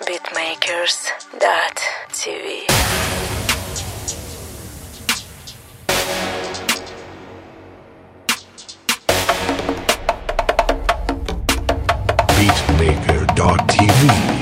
Beatmakers.tv Beatmaker.tv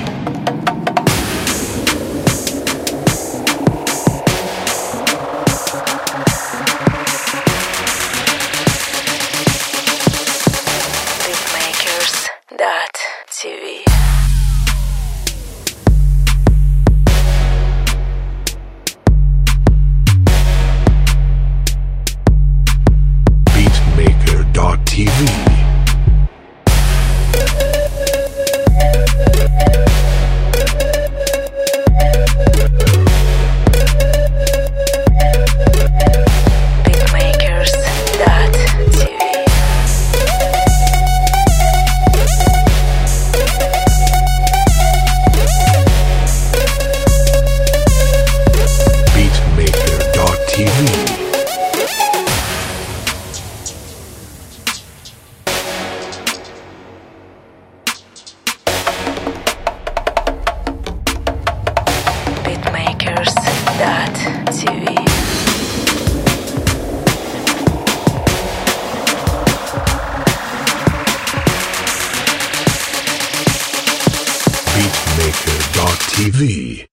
Beatmaker.tv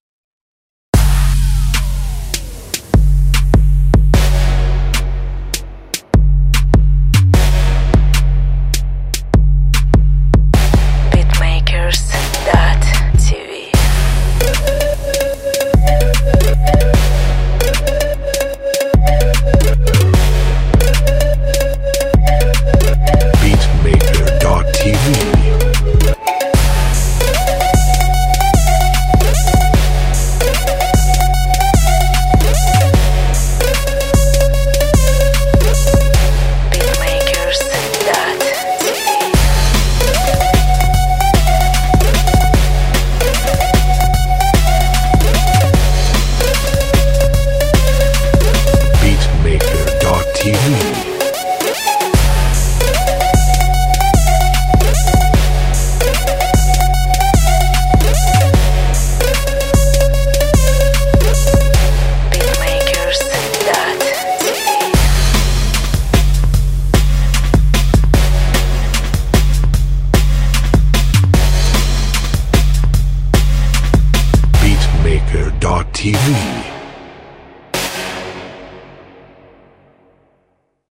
Beatmaker.tv